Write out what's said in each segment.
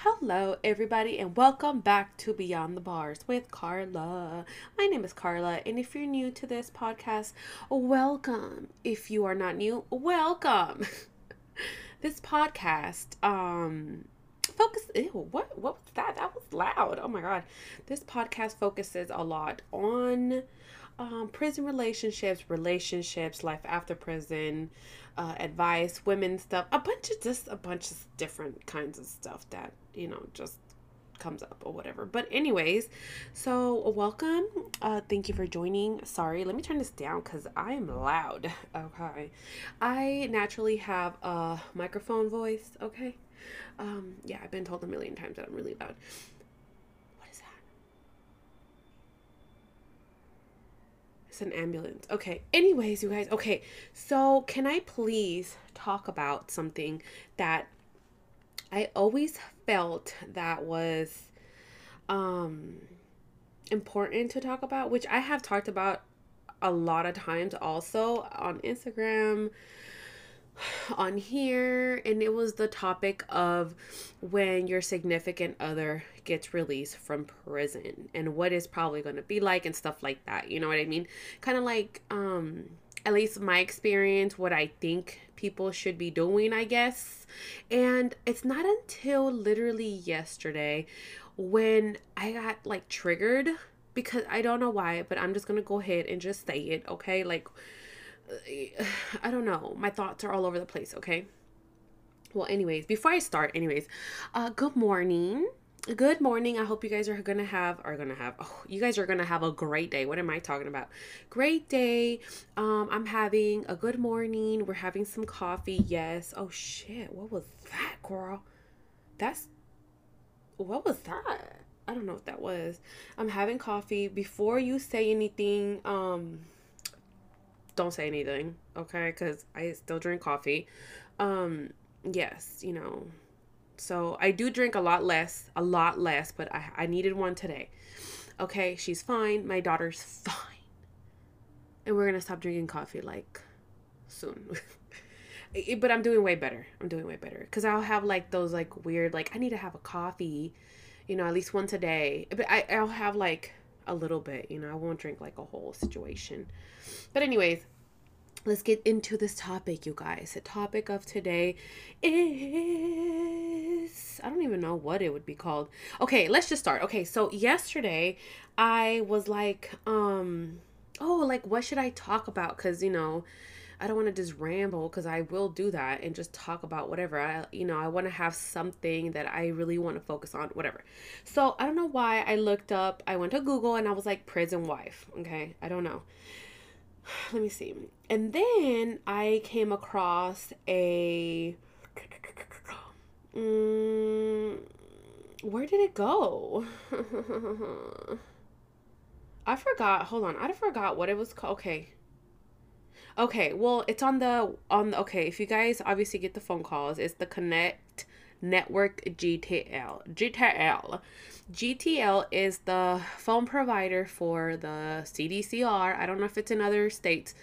Hello, everybody, and welcome back to Beyond the Bars with Carla. My name is Carla, and if you're new to this podcast, welcome. If you are not new, welcome. this podcast, um, focus. Ew, what? What was that? That was loud. Oh my god. This podcast focuses a lot on um, prison relationships, relationships, life after prison, uh, advice, women stuff, a bunch of just a bunch of different kinds of stuff that you know just comes up or whatever. But anyways, so welcome. Uh, thank you for joining. Sorry, let me turn this down because I am loud. Okay, I naturally have a microphone voice. Okay, um, yeah, I've been told a million times that I'm really loud. What is that? It's an ambulance. Okay. Anyways, you guys. Okay. So, can I please talk about something that I always felt that was um important to talk about, which I have talked about a lot of times also on Instagram, on here and it was the topic of when your significant other gets released from prison and what is probably going to be like and stuff like that you know what i mean? Kind of like um at least my experience what i think people should be doing i guess and it's not until literally yesterday when i got like triggered because i don't know why but i'm just going to go ahead and just say it okay like I don't know. My thoughts are all over the place, okay? Well, anyways, before I start, anyways, uh good morning. Good morning. I hope you guys are gonna have are gonna have oh you guys are gonna have a great day. What am I talking about? Great day. Um, I'm having a good morning. We're having some coffee. Yes. Oh shit. What was that, girl? That's what was that? I don't know what that was. I'm having coffee. Before you say anything, um, don't say anything, okay? Because I still drink coffee. Um, yes, you know. So I do drink a lot less, a lot less, but I, I needed one today. Okay, she's fine. My daughter's fine. And we're gonna stop drinking coffee like soon. but I'm doing way better. I'm doing way better. Cause I'll have like those like weird, like I need to have a coffee, you know, at least once a day. But I, I'll have like a little bit, you know, I won't drink like a whole situation. But, anyways, let's get into this topic, you guys. The topic of today is I don't even know what it would be called. Okay, let's just start. Okay, so yesterday I was like, um, oh, like what should I talk about? Because, you know, I don't want to just ramble because I will do that and just talk about whatever. I, you know, I want to have something that I really want to focus on, whatever. So I don't know why I looked up, I went to Google and I was like, prison wife. Okay. I don't know. Let me see. And then I came across a. Mm, where did it go? I forgot. Hold on. I forgot what it was called. Okay. Okay, well, it's on the on the, okay, if you guys obviously get the phone calls, it's the Connect Network GTL. GTL. GTL is the phone provider for the CDCR. I don't know if it's in other states,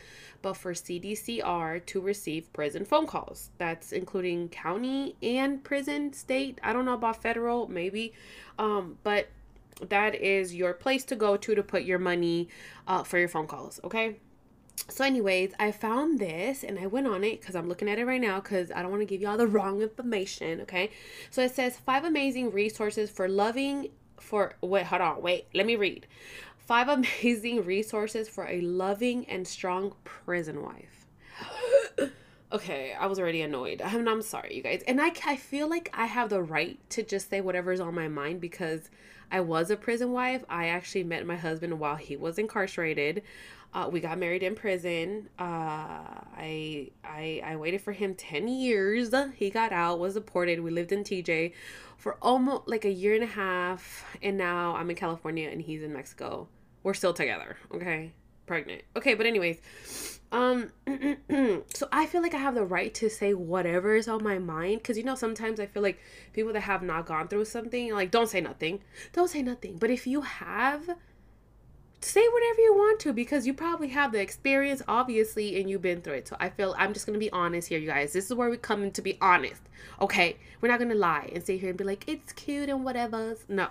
but for CDCR to receive prison phone calls. That's including county and prison state. I don't know about federal, maybe. Um, but that is your place to go to to put your money uh, for your phone calls, okay? So anyways i found this and i went on it because i'm looking at it right now because i don't want to give y'all the wrong information okay? So it says five amazing resources for loving for wait hold on wait let me read. Five amazing resources for a loving and strong prison wife. Okay i was already annoyed. I'm, I'm sorry you guys. And I, I feel like i have the right to just say whatever's on my mind because i was a prison wife. I actually met my husband while he was incarcerated uh, we got married in prison. Uh, I I I waited for him ten years. He got out, was deported. We lived in TJ for almost like a year and a half, and now I'm in California and he's in Mexico. We're still together. Okay, pregnant. Okay, but anyways, um, so I feel like I have the right to say whatever is on my mind because you know sometimes I feel like people that have not gone through something like don't say nothing, don't say nothing. But if you have say whatever you want to because you probably have the experience, obviously, and you've been through it. So I feel I'm just gonna be honest here, you guys. This is where we come in to be honest. Okay, we're not gonna lie and sit here and be like it's cute and whatever. No.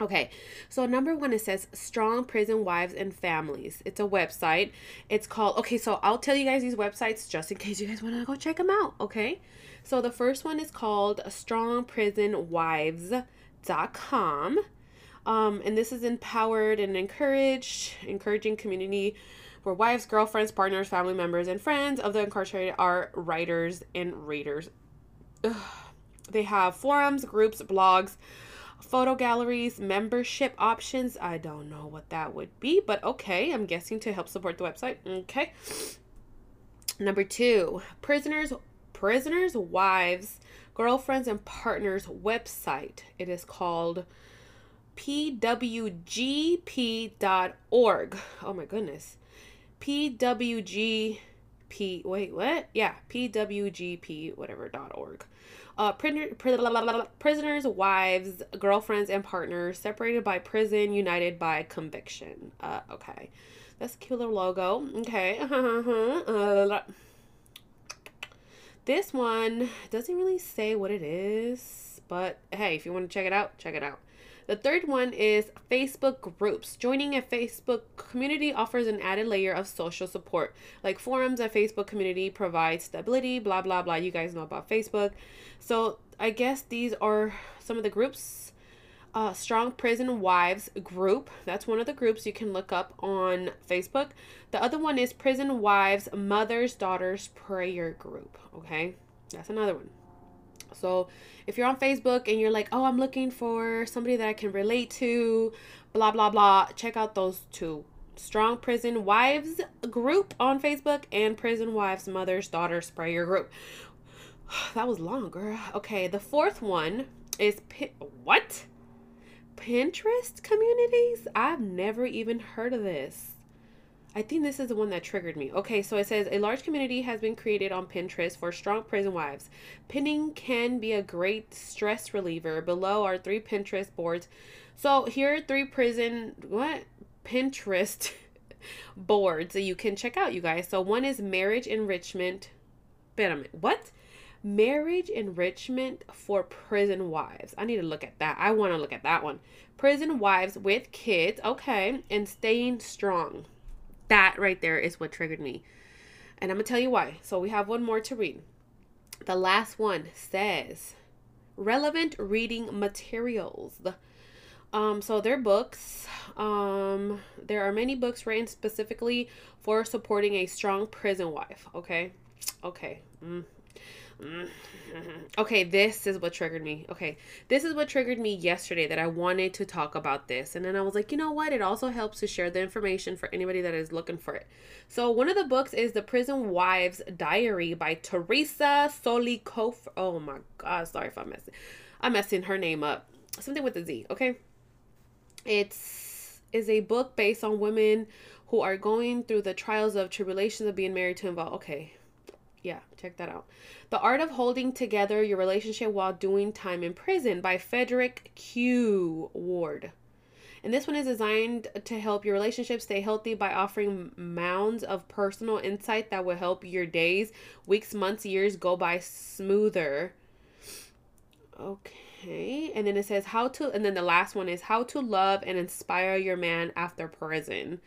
Okay, so number one, it says Strong Prison Wives and Families. It's a website. It's called, okay, so I'll tell you guys these websites just in case you guys want to go check them out, okay? So the first one is called strongprisonwives.com. Um, and this is empowered and encouraged, encouraging community where wives, girlfriends, partners, family members, and friends of the incarcerated are writers and readers. Ugh. They have forums, groups, blogs, photo galleries, membership options. I don't know what that would be, but okay. I'm guessing to help support the website. Okay. Number two, prisoners, prisoners, wives, girlfriends, and partners website. It is called pwgp.org. Oh my goodness. pwgp. Wait, what? Yeah, pwgp whatever dot org uh, prisoners, wives, girlfriends, and partners separated by prison, united by conviction. Uh, okay. That's a cute little logo. Okay. this one doesn't really say what it is, but hey, if you want to check it out, check it out. The third one is Facebook groups. Joining a Facebook community offers an added layer of social support. Like forums, a Facebook community provides stability, blah, blah, blah. You guys know about Facebook. So I guess these are some of the groups. Uh, Strong Prison Wives group. That's one of the groups you can look up on Facebook. The other one is Prison Wives Mothers Daughters Prayer Group. Okay, that's another one. So if you're on Facebook and you're like, oh, I'm looking for somebody that I can relate to, blah, blah, blah, check out those two. Strong Prison Wives group on Facebook and Prison Wives Mothers Daughters Prayer group. That was long, girl. Okay, the fourth one is what? Pinterest communities? I've never even heard of this. I think this is the one that triggered me. Okay, so it says a large community has been created on Pinterest for strong prison wives. Pinning can be a great stress reliever. Below are three Pinterest boards. So here are three prison what Pinterest boards that you can check out, you guys. So one is marriage enrichment. Wait what? Marriage enrichment for prison wives. I need to look at that. I want to look at that one. Prison wives with kids, okay, and staying strong. That right there is what triggered me. And I'm going to tell you why. So we have one more to read. The last one says relevant reading materials. Um, so they're books. Um, there are many books written specifically for supporting a strong prison wife. Okay. Okay. Mm. Okay, this is what triggered me. Okay, this is what triggered me yesterday that I wanted to talk about this. And then I was like, you know what? It also helps to share the information for anybody that is looking for it. So, one of the books is The Prison Wives Diary by Teresa Solikov. Oh my God, sorry if I'm messing. I'm messing her name up. Something with a Z, okay? It's is a book based on women who are going through the trials of tribulations of being married to involve. Okay, yeah, check that out. The Art of Holding Together Your Relationship While Doing Time in Prison by Frederick Q. Ward. And this one is designed to help your relationship stay healthy by offering mounds of personal insight that will help your days, weeks, months, years go by smoother. Okay. And then it says how to, and then the last one is how to love and inspire your man after prison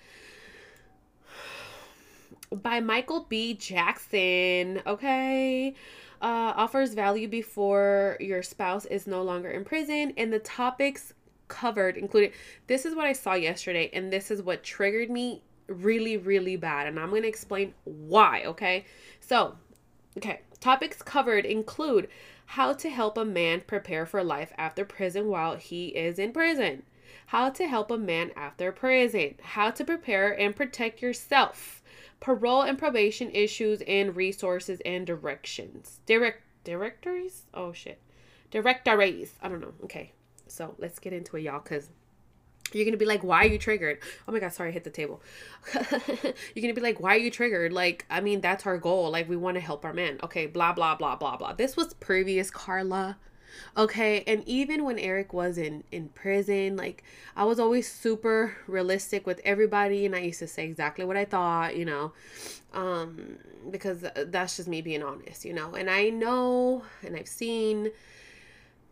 by Michael B. Jackson. Okay. Uh, offers value before your spouse is no longer in prison. And the topics covered included this is what I saw yesterday, and this is what triggered me really, really bad. And I'm going to explain why. Okay. So, okay. Topics covered include how to help a man prepare for life after prison while he is in prison. How to help a man after prison. How to prepare and protect yourself parole and probation issues and resources and directions. Direct directories? Oh shit. Directories. I don't know. Okay. So let's get into it, y'all, because you're gonna be like, why are you triggered? Oh my god, sorry, I hit the table. you're gonna be like, why are you triggered? Like, I mean, that's our goal. Like, we want to help our men. Okay, blah blah blah blah blah. This was previous Carla. Okay, and even when Erik was in in prison, like I was always super realistic with everybody and I used to say exactly what I thought, you know. Um because that's just me being honest, you know. And I know and I've seen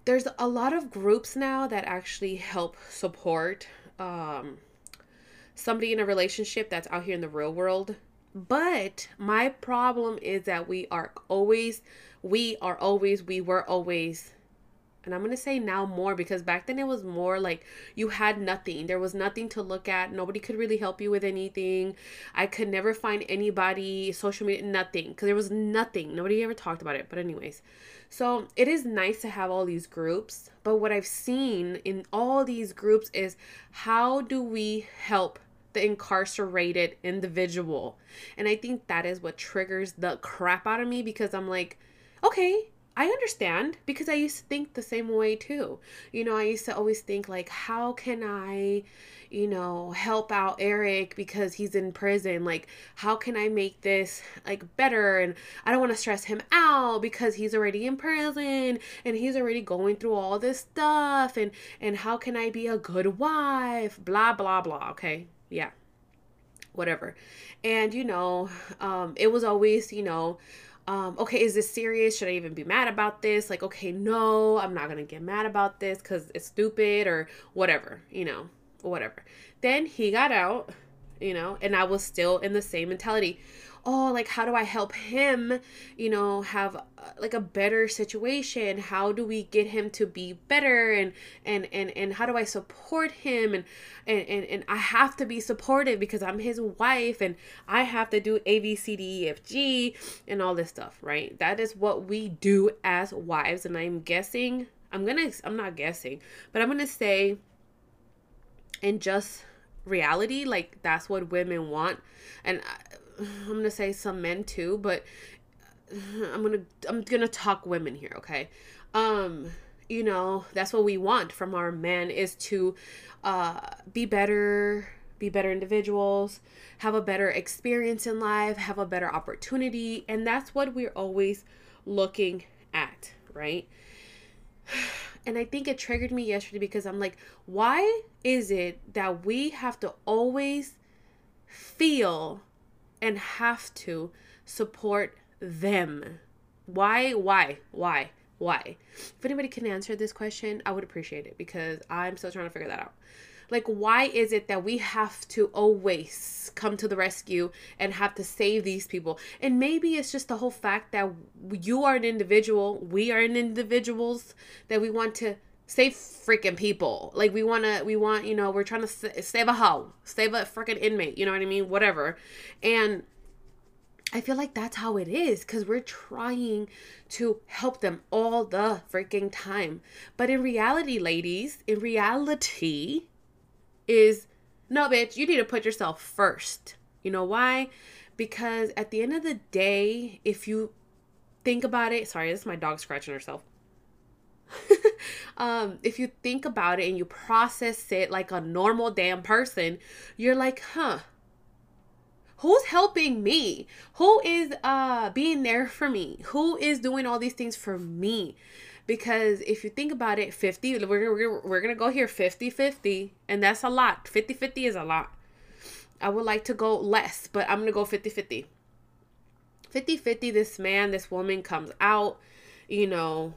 there's a lot of groups now that actually help support um somebody in a relationship that's out here in the real world. But my problem is that we are always we are always we were always and I'm to say now more because back then it was more like you had nothing. There was nothing to look at. Nobody could really help you with anything. I could never find anybody, social media, nothing because there was nothing. Nobody ever talked about it. But, anyways, so it is nice to have all these groups. But what I've seen in all these groups is how do we help the incarcerated individual? And I think that is what triggers the crap out of me because I'm like, okay, I understand because I used to think the same way too. You know, I used to always think like how can I, you know, help out Erik because he's in prison? Like how can I make this like better and I don't want to stress him out because he's already in prison and he's already going through all this stuff and and how can I be a good wife? blah blah blah, okay? Yeah. Whatever. And you know, um it was always, you know, um, okay, is this serious? Should I even be mad about this? Like, okay, no, I'm not gonna get mad about this because it's stupid or whatever, you know, whatever. Then he got out, you know, and I was still in the same mentality oh like how do i help him you know have uh, like a better situation? How do we get him to be better? And and and, and how do i support him? And, and and and i have to be supportive because i'm his wife and i have to do a b c d e f g and all this stuff right? That is what we do as wives. And i'm guessing i'm gonna i'm not guessing but i'm gonna say in just reality like that's what women want. And I'm gonna say some men too, but I'm gonna I'm gonna talk women here, okay? Um, you know, that's what we want from our men is to uh be better, be better individuals, have a better experience in life, have a better opportunity, and that's what we're always looking at, right? And I think it triggered me yesterday because I'm like, why is it that we have to always feel and have to support them. Why? Why? Why? Why? If anybody can answer this question, I would appreciate it because I'm still trying to figure that out. Like, why is it that we have to always come to the rescue and have to save these people? And maybe it's just the whole fact that you are an individual, we are an individuals, that we want to save freaking people. Like we want to, we want, you know, we're trying to save a hoe, save a freaking inmate. You know what I mean? Whatever. And I feel like that's how it is because we're trying to help them all the freaking time. But in reality, ladies, in reality, is no, bitch, you need to put yourself first. You know why? Because at the end of the day, if you think about it, sorry, this is my dog scratching herself. um, if you think about it and you process it like a normal damn person, you're like, huh, who's helping me? Who is uh being there for me? Who is doing all these things for me? Because if you think about it, 50, we're, we're, we're going to go here 50 50, and that's a lot. 50 50 is a lot. I would like to go less, but I'm going to go 50 50. 50 50, this man, this woman comes out, you know,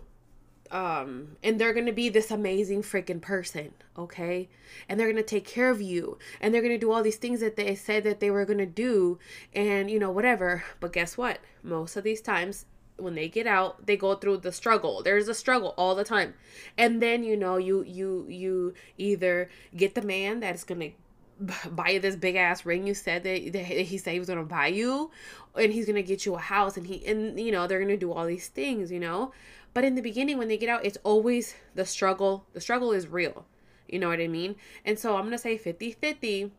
um and they're going to be this amazing freaking person okay? And they're going to take care of you and they're going to do all these things that they said that they were going to do and you know whatever. But guess what? Most of these times when they get out they go through the struggle. There's a struggle all the time. And then you know you you you either get the man that's going to buy you this big ass ring you said that, that he said he was gonna buy you and he's gonna get you a house and he and you know they're gonna do all these things you know but in the beginning, when they get out, it's always the struggle. The struggle is real. You know what I mean? And so I'm going to say 50 50.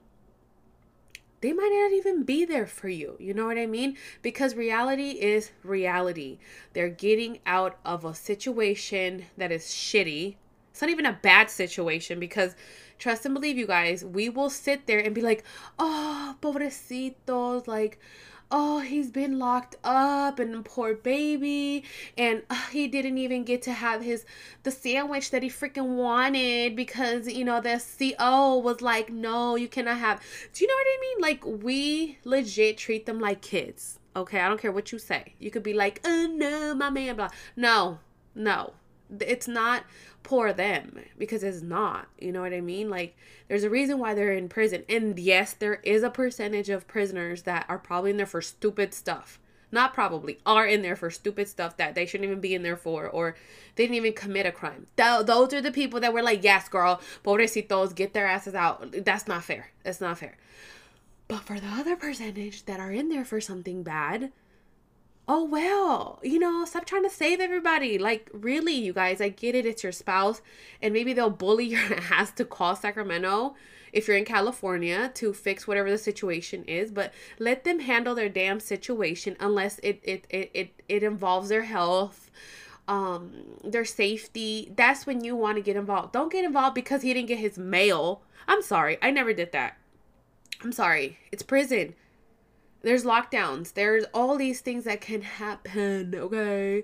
They might not even be there for you. You know what I mean? Because reality is reality. They're getting out of a situation that is shitty. It's not even a bad situation because trust and believe you guys, we will sit there and be like, oh, pobrecitos, like, oh, he's been locked up and poor baby and uh, he didn't even get to have his the sandwich that he freaking wanted because, you know, the CO was like, "No, you cannot have." Do you know what I mean? Like we legit treat them like kids. Okay? I don't care what you say. You could be like, "Oh no, my man blah." No. No. It's not poor them because it's not. You know what I mean? Like there's a reason why they're in prison. And yes, there is a percentage of prisoners that are probably in there for stupid stuff. Not probably are in there for stupid stuff that they shouldn't even be in there for, or they didn't even commit a crime. Th- those are the people that were like, yes, girl, pobrecitos, get their asses out. That's not fair. That's not fair. But for the other percentage that are in there for something bad, oh well you know stop trying to save everybody. Like really you guys i get it it's your spouse and maybe they'll bully your ass to call sacramento if you're in california to fix whatever the situation is but let them handle their damn situation unless it it it, it, it involves their health um their safety. That's when you want to get involved. Don't get involved because he didn't get his mail. I'm sorry i never did that. I'm sorry it's prison there's lockdowns. There's all these things that can happen okay?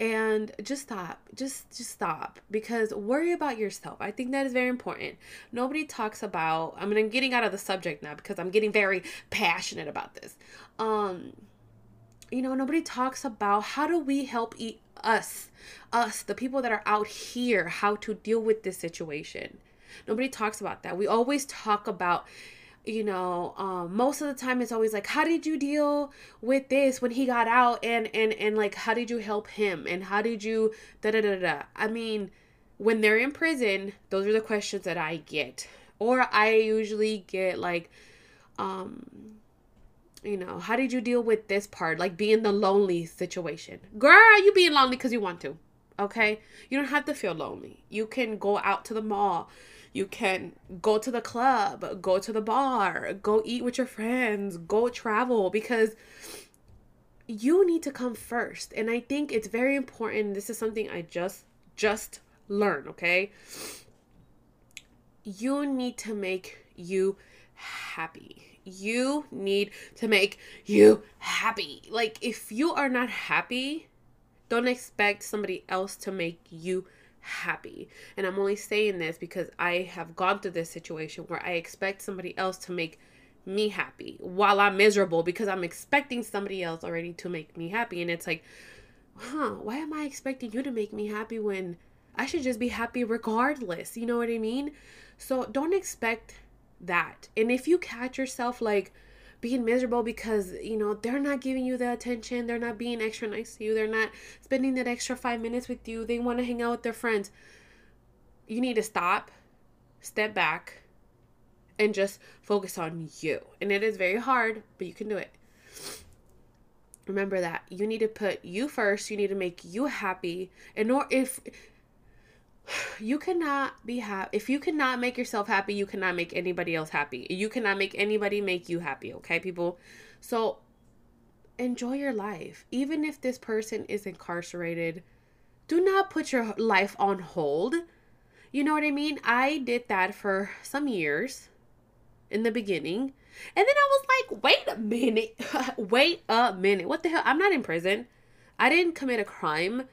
And just stop. Just just stop. Because worry about yourself. I think that is very important. Nobody talks about i mean i'm getting out of the subject now because i'm getting very passionate about this. Um you know nobody talks about how do we help eat us us the people that are out here how to deal with this situation. Nobody talks about that. We always talk about you know um, most of the time it's always like how did you deal with this when he got out? And and and like how did you help him? And how did you da da da da. I mean when they're in prison those are the questions that i get. Or i usually get like um you know how did you deal with this part? Like being the lonely situation. Girl you being lonely because you want to okay? You don't have to feel lonely. You can go out to the mall you can go to the club, go to the bar, go eat with your friends, go travel because you need to come first. And I think it's very important. This is something I just just learned, okay? You need to make you happy. You need to make you happy. Like if you are not happy, don't expect somebody else to make you happy. And I'm only saying this because I have gone through this situation where I expect somebody else to make me happy while I'm miserable because I'm expecting somebody else already to make me happy. And it's like, huh, why am I expecting you to make me happy when I should just be happy regardless? You know what I mean? So don't expect that. And if you catch yourself like, being miserable because you know they're not giving you the attention they're not being extra nice to you they're not spending that extra five minutes with you they want to hang out with their friends. You need to stop step back and just focus on you. And it is very hard but you can do it. Remember that. You need to put you first you need to make you happy. And or if you cannot be happy if you cannot make yourself happy you cannot make anybody else happy. You cannot make anybody make you happy okay people? So enjoy your life. Even if this person is incarcerated do not put your life on hold. You know what i mean? I did that for some years in the beginning and then i was like wait a minute wait a minute. What the hell? I'm not in prison. I didn't commit a crime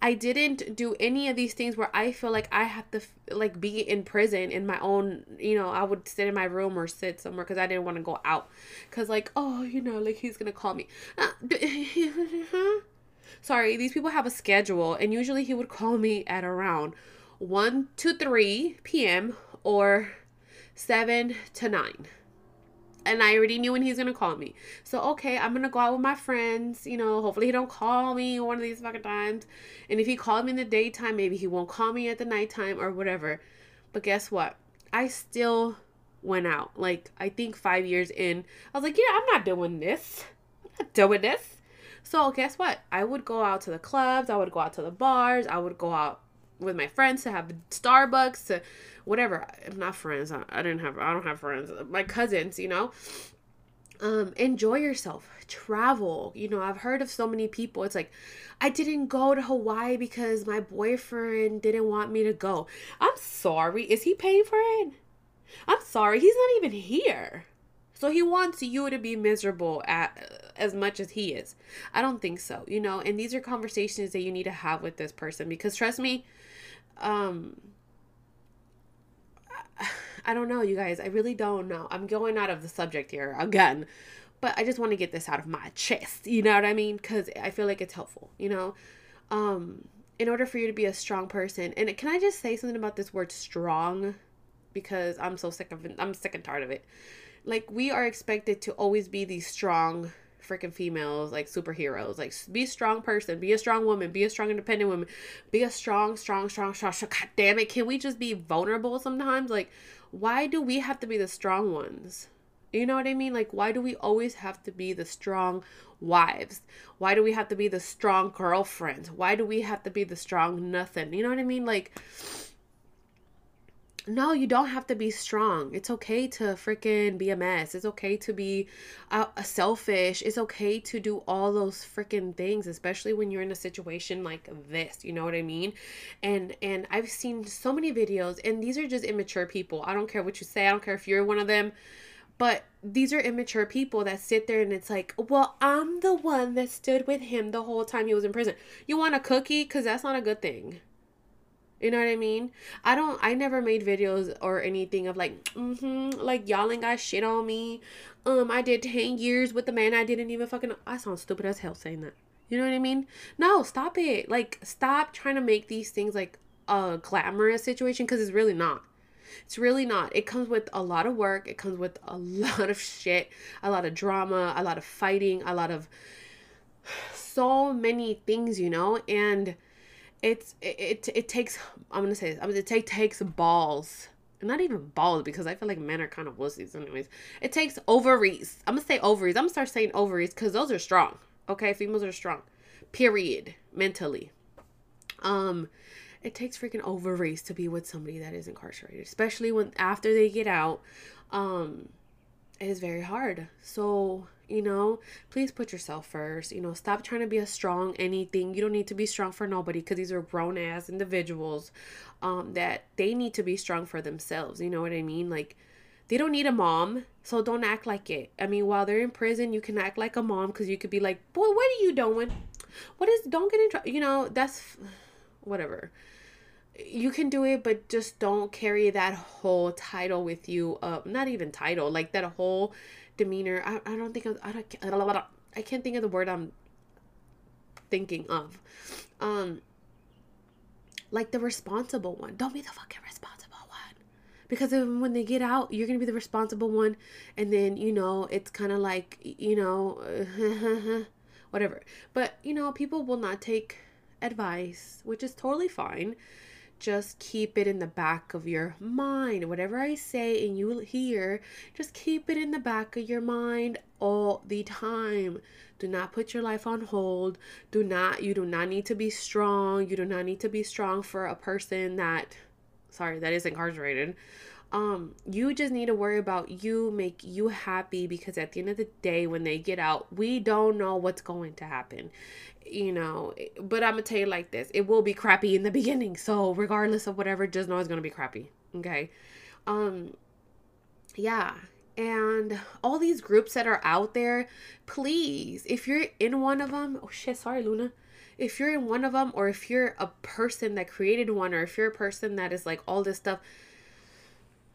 I didn't do any of these things where I feel like I have to like be in prison in my own, you know, I would sit in my room or sit somewhere cuz I didn't want to go out cuz like, oh, you know, like he's going to call me. Uh, Sorry, these people have a schedule and usually he would call me at around 1 to 3 p.m. or 7 to 9 and I already knew when he's gonna call me. So okay, I'm gonna go out with my friends. You know, hopefully he don't call me one of these fucking times. And if he called me in the daytime, maybe he won't call me at the nighttime or whatever. But guess what? I still went out. Like I think five years in, I was like, yeah, I'm not doing this. I'm not doing this. So guess what? I would go out to the clubs. I would go out to the bars. I would go out with my friends to have Starbucks to whatever. I'm not friends. I, I didn't have. I don't have friends. My cousins, you know. Um, enjoy yourself. Travel. You know, I've heard of so many people. It's like, I didn't go to Hawaii because my boyfriend didn't want me to go. I'm sorry. Is he paying for it? I'm sorry. He's not even here. So he wants you to be miserable at as much as he is. I don't think so, you know. And these are conversations that you need to have with this person because trust me, um, I don't know, you guys. I really don't know. I'm going out of the subject here again, but I just want to get this out of my chest. You know what I mean? Because I feel like it's helpful. You know, um, in order for you to be a strong person, and can I just say something about this word strong? Because I'm so sick of it. I'm sick and tired of it. Like we are expected to always be these strong freaking females like superheroes like be a strong person be a strong woman be a strong independent woman be a strong strong strong strong, strong. god damn it can we just be vulnerable sometimes like why do we have to be the strong ones? You know what I mean? Like, why do we always have to be the strong wives? Why do we have to be the strong girlfriends? Why do we have to be the strong nothing? You know what I mean? Like, no, you don't have to be strong. It's okay to freaking be a mess. It's okay to be uh, selfish. It's okay to do all those freaking things, especially when you're in a situation like this. You know what I mean? And and I've seen so many videos, and these are just immature people. I don't care what you say. I don't care if you're one of them. But these are immature people that sit there and it's like, well, I'm the one that stood with him the whole time he was in prison. You want a cookie? Because that's not a good thing. You know what I mean? I don't I never made videos or anything of like, mm-hmm, like y'all ain't got shit on me. Um, I did 10 years with the man I didn't even fucking I sound stupid as hell saying that. You know what I mean? No, stop it. Like stop trying to make these things like a glamorous situation because it's really not. It's really not. It comes with a lot of work. It comes with a lot of shit, a lot of drama, a lot of fighting, a lot of so many things, you know? And it's it, it, it takes I'm gonna say this, I'm gonna take takes balls. Not even balls because I feel like men are kind of wussies anyways. It takes ovaries. I'm gonna say ovaries. I'm gonna start saying ovaries because those are strong. Okay, females are strong. Period. Mentally. Um, it takes freaking ovaries to be with somebody that is incarcerated, especially when after they get out. Um, it is very hard. So you know? Please put yourself first you know? Stop trying to be a strong anything. You don't need to be strong for nobody because these are grown ass individuals um that they need to be strong for themselves you know what i mean? Like they don't need a mom so don't act like it. I mean while they're in prison you can act like a mom because you could be like boy what are you doing? What is don't get in trouble you know that's whatever. You can do it but just don't carry that whole title with you uh not even title like that whole demeanor. I, I don't think of, I don't I can't think of the word I'm thinking of. Um like the responsible one. Don't be the fucking responsible one. Because when they get out, you're going to be the responsible one and then, you know, it's kind of like, you know, whatever. But, you know, people will not take advice, which is totally fine just keep it in the back of your mind. Whatever I say and you hear, just keep it in the back of your mind all the time. Do not put your life on hold. Do not, you do not need to be strong. You do not need to be strong for a person that, sorry, that is incarcerated. Um, you just need to worry about you, make you happy because at the end of the day, when they get out, we don't know what's going to happen you know but i'm gonna tell you like this it will be crappy in the beginning so regardless of whatever just know it's gonna be crappy okay? Um yeah and all these groups that are out there please if you're in one of them oh shit sorry luna. If you're in one of them or if you're a person that created one or if you're a person that is like all this stuff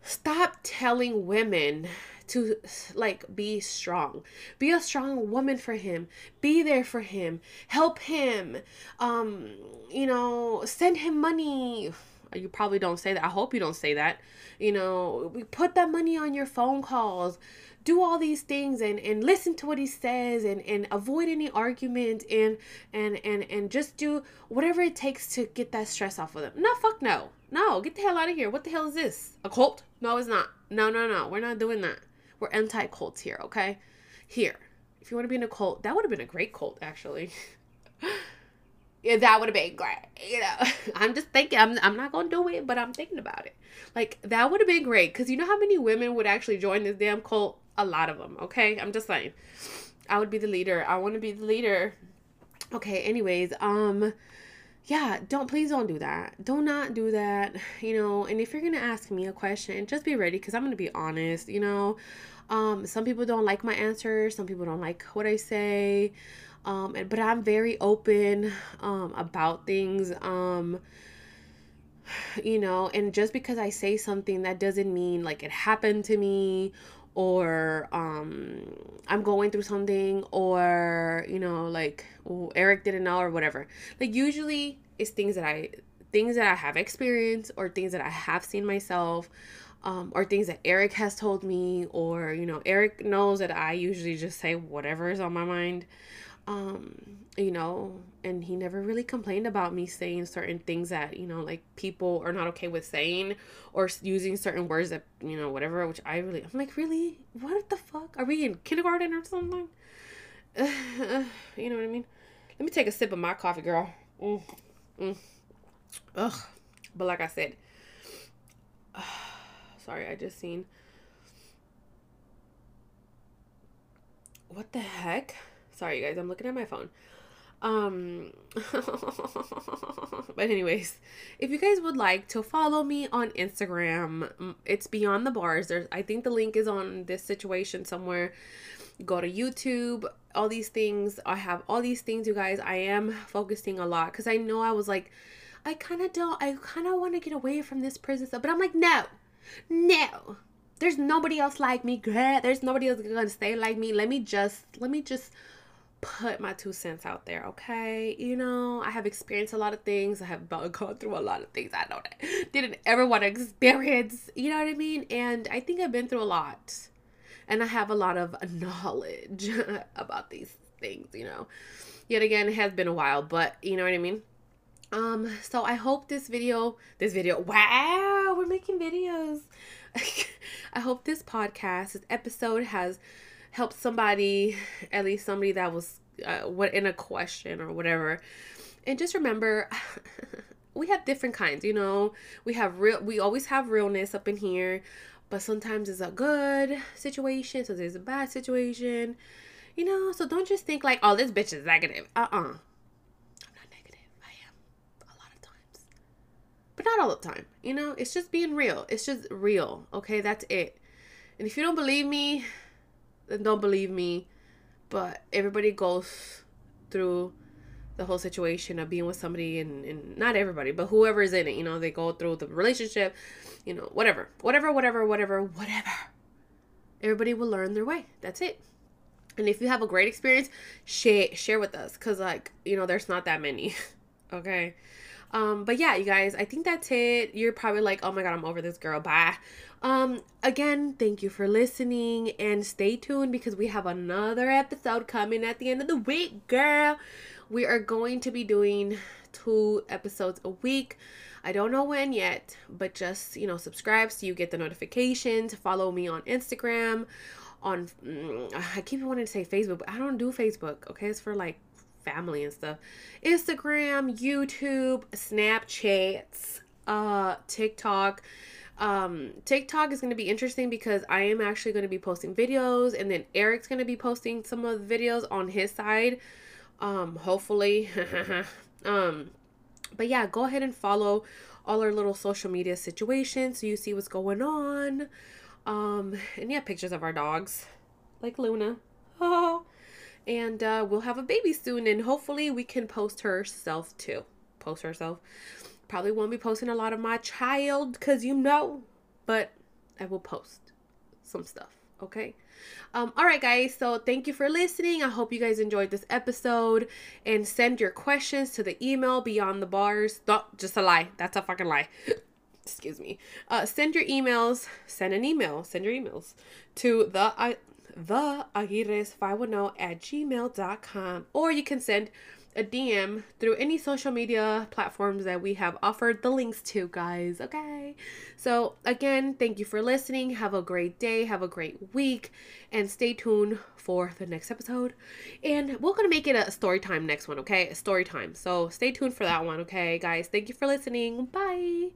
stop telling women to like be strong. Be a strong woman for him. Be there for him. Help him. Um you know send him money you probably don't say that. I hope you don't say that. You know we put that money on your phone calls. Do all these things and and listen to what he says and and avoid any argument and and and and just do whatever it takes to get that stress off of them. No fuck no. No get the hell out of here. What the hell is this? A cult? No it's not. No no no. We're not doing that. We're anti cults here, okay? Here, if you want to be in a cult, that would have been a great cult, actually. that would have been great. You know, I'm just thinking. I'm I'm not gonna do it, but I'm thinking about it. Like that would have been great because you know how many women would actually join this damn cult? A lot of them. Okay, I'm just saying. I would be the leader. I want to be the leader. Okay. Anyways, um, yeah, don't please don't do that. Do not do that. You know, and if you're gonna ask me a question, just be ready because I'm gonna be honest. You know, um, some people don't like my answers. Some people don't like what I say. Um, but I'm very open um, about things. Um, you know, and just because I say something, that doesn't mean like it happened to me or um I'm going through something or you know like oh, Erik didn't know or whatever. Like usually it's things that I things that I have experienced or things that I have seen myself um, or things that Erik has told me or you know Erik knows that I usually just say whatever is on my mind um you know and he never really complained about me saying certain things that you know like people are not okay with saying or using certain words that you know whatever which i really i'm like really? What the fuck? Are we in kindergarten or something? You know what i mean? Let me take a sip of my coffee girl. Mm, mm. ugh. But like i said sorry i just seen what the heck Sorry, you guys, I'm looking at my phone. Um, but anyways, if you guys would like to follow me on Instagram, it's Beyond the Bars. There's, I think the link is on this situation somewhere. Go to YouTube, all these things. I have all these things, you guys. I am focusing a lot because I know I was like, I kind of don't, I kind of want to get away from this prison stuff, but I'm like, no, no. There's nobody else like me, girl. There's nobody else gonna stay like me. Let me just, let me just put my two cents out there, okay? You know, I have experienced a lot of things. I have gone through a lot of things I know that didn't ever want to experience. You know what I mean? And I think I've been through a lot. And I have a lot of knowledge about these things, you know. Yet again, it has been a while, but you know what I mean? Um, so I hope this video, this video, wow, we're making videos. I hope this podcast, this episode has help somebody, at least somebody that was uh, what in a question or whatever. And just remember, we have different kinds. You know, we have real. We always have realness up in here, but sometimes it's a good situation, so there's a bad situation. You know, so don't just think like, oh, this bitch is negative. Uh uh-uh. uh. i am not negative. I am a lot of times, but not all the time. You know, it's just being real. It's just real. Okay, that's it. And if you don't believe me, don't believe me, but everybody goes through the whole situation of being with somebody and, and not everybody, but whoever is in it, you know, they go through the relationship, you know, whatever, whatever, whatever, whatever, whatever. Everybody will learn their way. That's it. And if you have a great experience, share share with us cuz like, you know, there's not that many. okay? Um, but yeah, you guys, I think that's it. You're probably like, oh my god, I'm over this girl. Bye. Um, again, thank you for listening and stay tuned because we have another episode coming at the end of the week, girl. We are going to be doing two episodes a week. I don't know when yet, but just, you know, subscribe so you get the notifications. Follow me on Instagram, on, mm, I keep wanting to say Facebook, but I don't do Facebook, okay? It's for like family and stuff. Instagram, YouTube, Snapchats, uh, TikTok. Um, TikTok is going to be interesting because I am actually going to be posting videos and then Erik's going to be posting some of the videos on his side. Um, hopefully. um, but yeah, go ahead and follow all our little social media situations so you see what's going on. Um, and yeah, pictures of our dogs like Luna. Oh, and uh, we'll have a baby soon and hopefully we can post herself too. Post herself. Probably won't be posting a lot of my child because you know but i will post some stuff okay? Um, all right guys so thank you for listening. I hope you guys enjoyed this episode and send your questions to the email beyond the bars. No just a lie. That's a fucking lie. Excuse me. Uh, send your emails. Send an email. Send your emails to the I the Aguirres510 at gmail.com. Or you can send a DM through any social media platforms that we have offered the links to, guys. Okay. So, again, thank you for listening. Have a great day. Have a great week. And stay tuned for the next episode. And we're going to make it a story time next one, okay? A story time. So, stay tuned for that one, okay, guys? Thank you for listening. Bye.